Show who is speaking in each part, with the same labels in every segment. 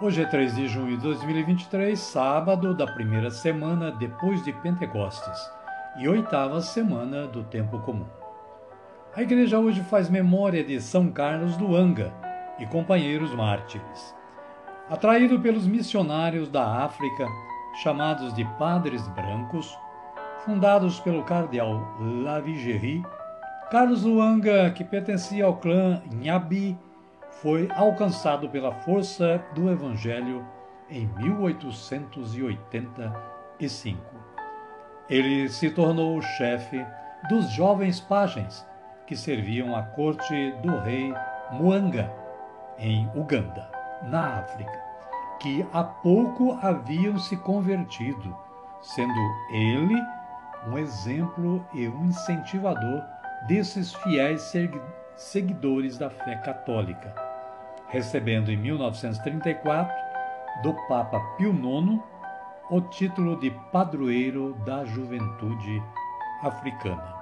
Speaker 1: Hoje é 3 de junho de 2023, sábado da primeira semana depois de Pentecostes e oitava semana do Tempo Comum. A igreja hoje faz memória de São Carlos do Anga e companheiros mártires. Atraído pelos missionários da África, chamados de Padres Brancos, fundados pelo cardeal Lavigéry, Carlos Luanga, que pertencia ao clã Nhabi, foi alcançado pela força do Evangelho em 1885. Ele se tornou o chefe dos jovens pajens que serviam à corte do rei Muanga, em Uganda, na África, que há pouco haviam se convertido, sendo ele um exemplo e um incentivador desses fiéis seguidores da fé católica recebendo em 1934 do Papa Pio IX o título de padroeiro da juventude africana.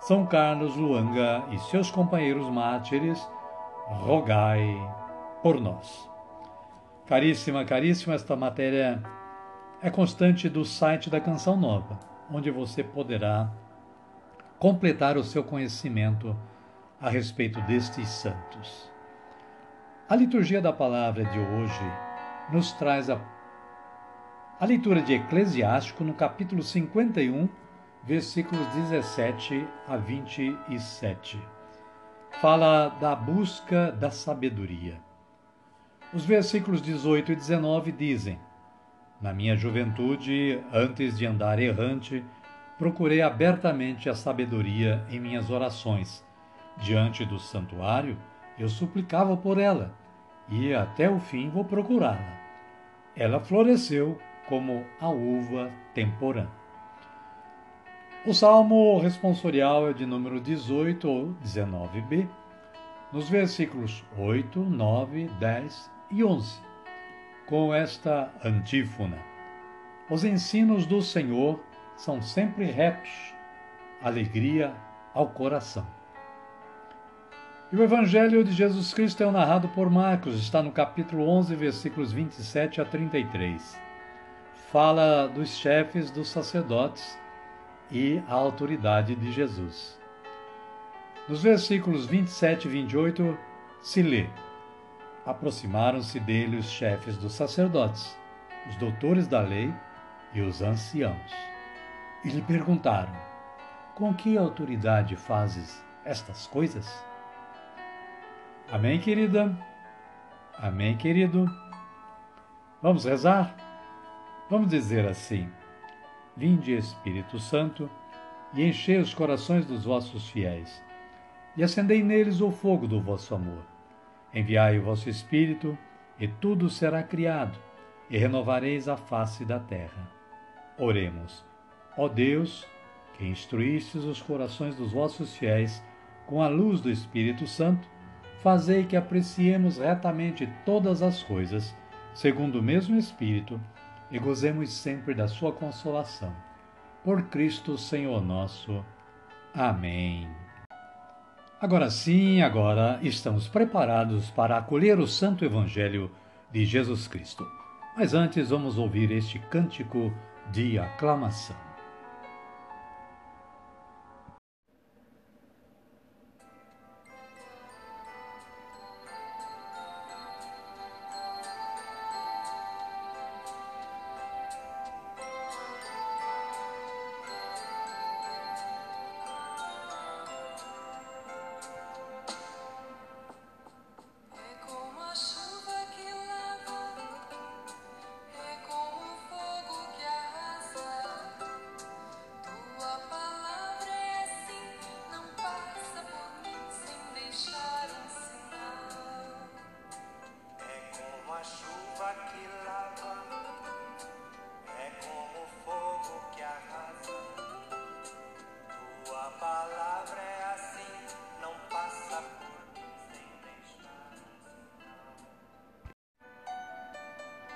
Speaker 1: São Carlos Luanga e seus companheiros mártires, rogai por nós. Caríssima, caríssima, esta matéria é constante do site da Canção Nova, onde você poderá completar o seu conhecimento a respeito destes santos. A liturgia da palavra de hoje nos traz a, a leitura de Eclesiástico no capítulo 51, versículos 17 a 27. Fala da busca da sabedoria. Os versículos 18 e 19 dizem: Na minha juventude, antes de andar errante, procurei abertamente a sabedoria em minhas orações. Diante do santuário, eu suplicava por ela, e até o fim vou procurá-la. Ela floresceu como a uva temporã. O salmo responsorial é de número 18 ou 19b, nos versículos 8, 9, 10 e 11, com esta antífona: Os ensinos do Senhor são sempre retos, alegria ao coração. O Evangelho de Jesus Cristo é narrado por Marcos, está no capítulo 11, versículos 27 a 33. Fala dos chefes dos sacerdotes e a autoridade de Jesus. Nos versículos 27 e 28 se lê: Aproximaram-se dele os chefes dos sacerdotes, os doutores da lei e os anciãos, e lhe perguntaram: Com que autoridade fazes estas coisas? Amém, querida? Amém, querido? Vamos rezar? Vamos dizer assim: Vinde, Espírito Santo, e enchei os corações dos vossos fiéis, e acendei neles o fogo do vosso amor. Enviai o vosso Espírito, e tudo será criado, e renovareis a face da terra. Oremos. Ó Deus, que instruístes os corações dos vossos fiéis com a luz do Espírito Santo, fazei que apreciemos retamente todas as coisas, segundo o mesmo Espírito, e gozemos sempre da sua consolação. Por Cristo Senhor nosso. Amém. Agora sim, agora estamos preparados para acolher o Santo Evangelho de Jesus Cristo. Mas antes vamos ouvir este cântico de aclamação.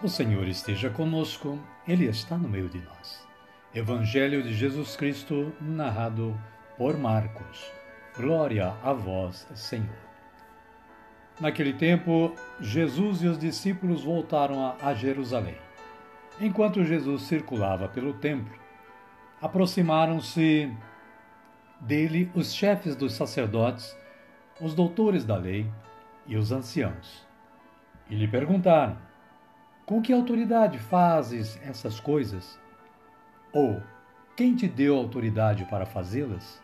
Speaker 1: O Senhor esteja conosco, Ele está no meio de nós. Evangelho de Jesus Cristo, narrado por Marcos. Glória a vós, Senhor. Naquele tempo, Jesus e os discípulos voltaram a Jerusalém. Enquanto Jesus circulava pelo templo, aproximaram-se dele os chefes dos sacerdotes, os doutores da lei e os anciãos. E lhe perguntaram: com que autoridade fazes essas coisas? Ou quem te deu autoridade para fazê-las?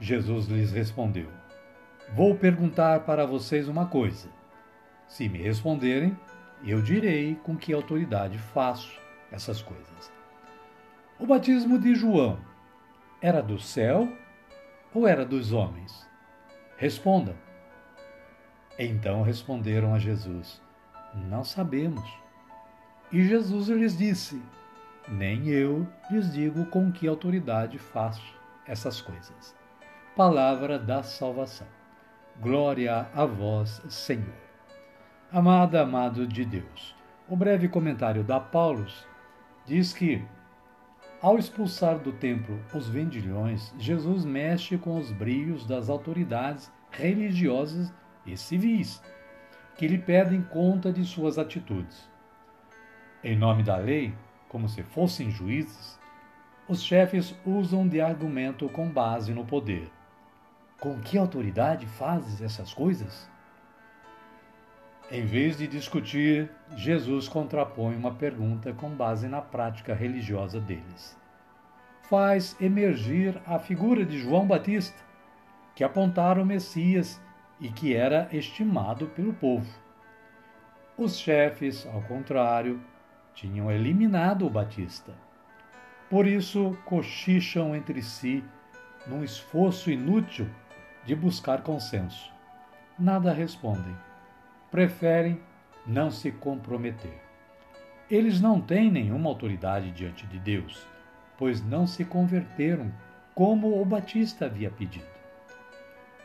Speaker 1: Jesus lhes respondeu: Vou perguntar para vocês uma coisa. Se me responderem, eu direi com que autoridade faço essas coisas. O batismo de João era do céu ou era dos homens? Respondam. Então responderam a Jesus: não sabemos. E Jesus lhes disse: Nem eu lhes digo com que autoridade faço essas coisas. Palavra da salvação. Glória a vós, Senhor. Amada, amado de Deus. O breve comentário da Paulus diz que, ao expulsar do templo os vendilhões, Jesus mexe com os brios das autoridades religiosas e civis que lhe pedem conta de suas atitudes. Em nome da lei, como se fossem juízes, os chefes usam de argumento com base no poder. Com que autoridade fazes essas coisas? Em vez de discutir, Jesus contrapõe uma pergunta com base na prática religiosa deles. Faz emergir a figura de João Batista, que apontara o Messias e que era estimado pelo povo. Os chefes, ao contrário, tinham eliminado o Batista. Por isso, cochicham entre si num esforço inútil de buscar consenso. Nada respondem. Preferem não se comprometer. Eles não têm nenhuma autoridade diante de Deus, pois não se converteram como o Batista havia pedido.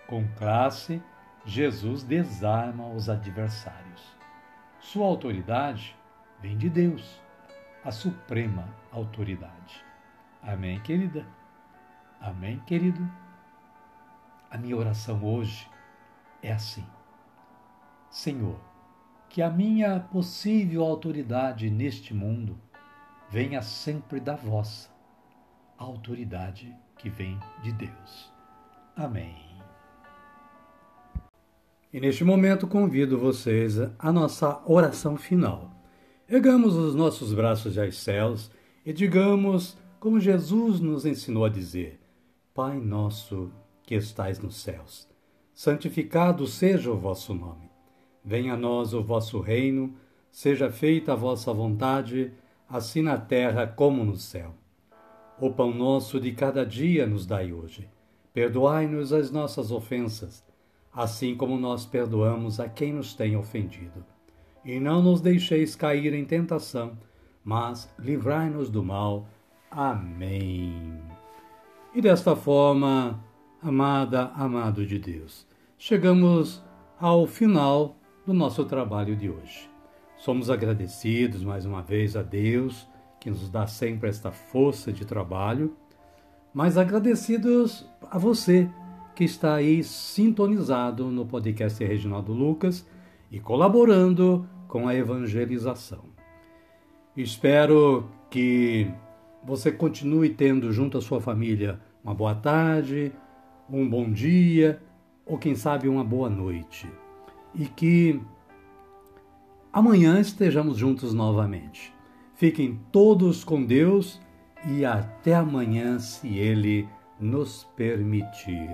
Speaker 1: Com classe, Jesus desarma os adversários. Sua autoridade vem de Deus, a suprema autoridade. Amém, querida? Amém, querido? A minha oração hoje é assim: Senhor, que a minha possível autoridade neste mundo venha sempre da vossa, a autoridade que vem de Deus. Amém. E neste momento convido vocês à nossa oração final. Ergamos os nossos braços aos céus e digamos, como Jesus nos ensinou a dizer: Pai nosso que estais nos céus, santificado seja o vosso nome. Venha a nós o vosso reino, seja feita a vossa vontade, assim na terra como no céu. O pão nosso de cada dia nos dai hoje. Perdoai-nos as nossas ofensas assim como nós perdoamos a quem nos tem ofendido. E não nos deixeis cair em tentação, mas livrai-nos do mal. Amém. E desta forma, amada, amado de Deus, chegamos ao final do nosso trabalho de hoje. Somos agradecidos mais uma vez a Deus, que nos dá sempre esta força de trabalho, mas agradecidos a você que está aí sintonizado no podcast Reginaldo Lucas e colaborando com a evangelização. Espero que você continue tendo junto à sua família uma boa tarde, um bom dia ou quem sabe uma boa noite. E que amanhã estejamos juntos novamente. Fiquem todos com Deus e até amanhã, se Ele nos permitir.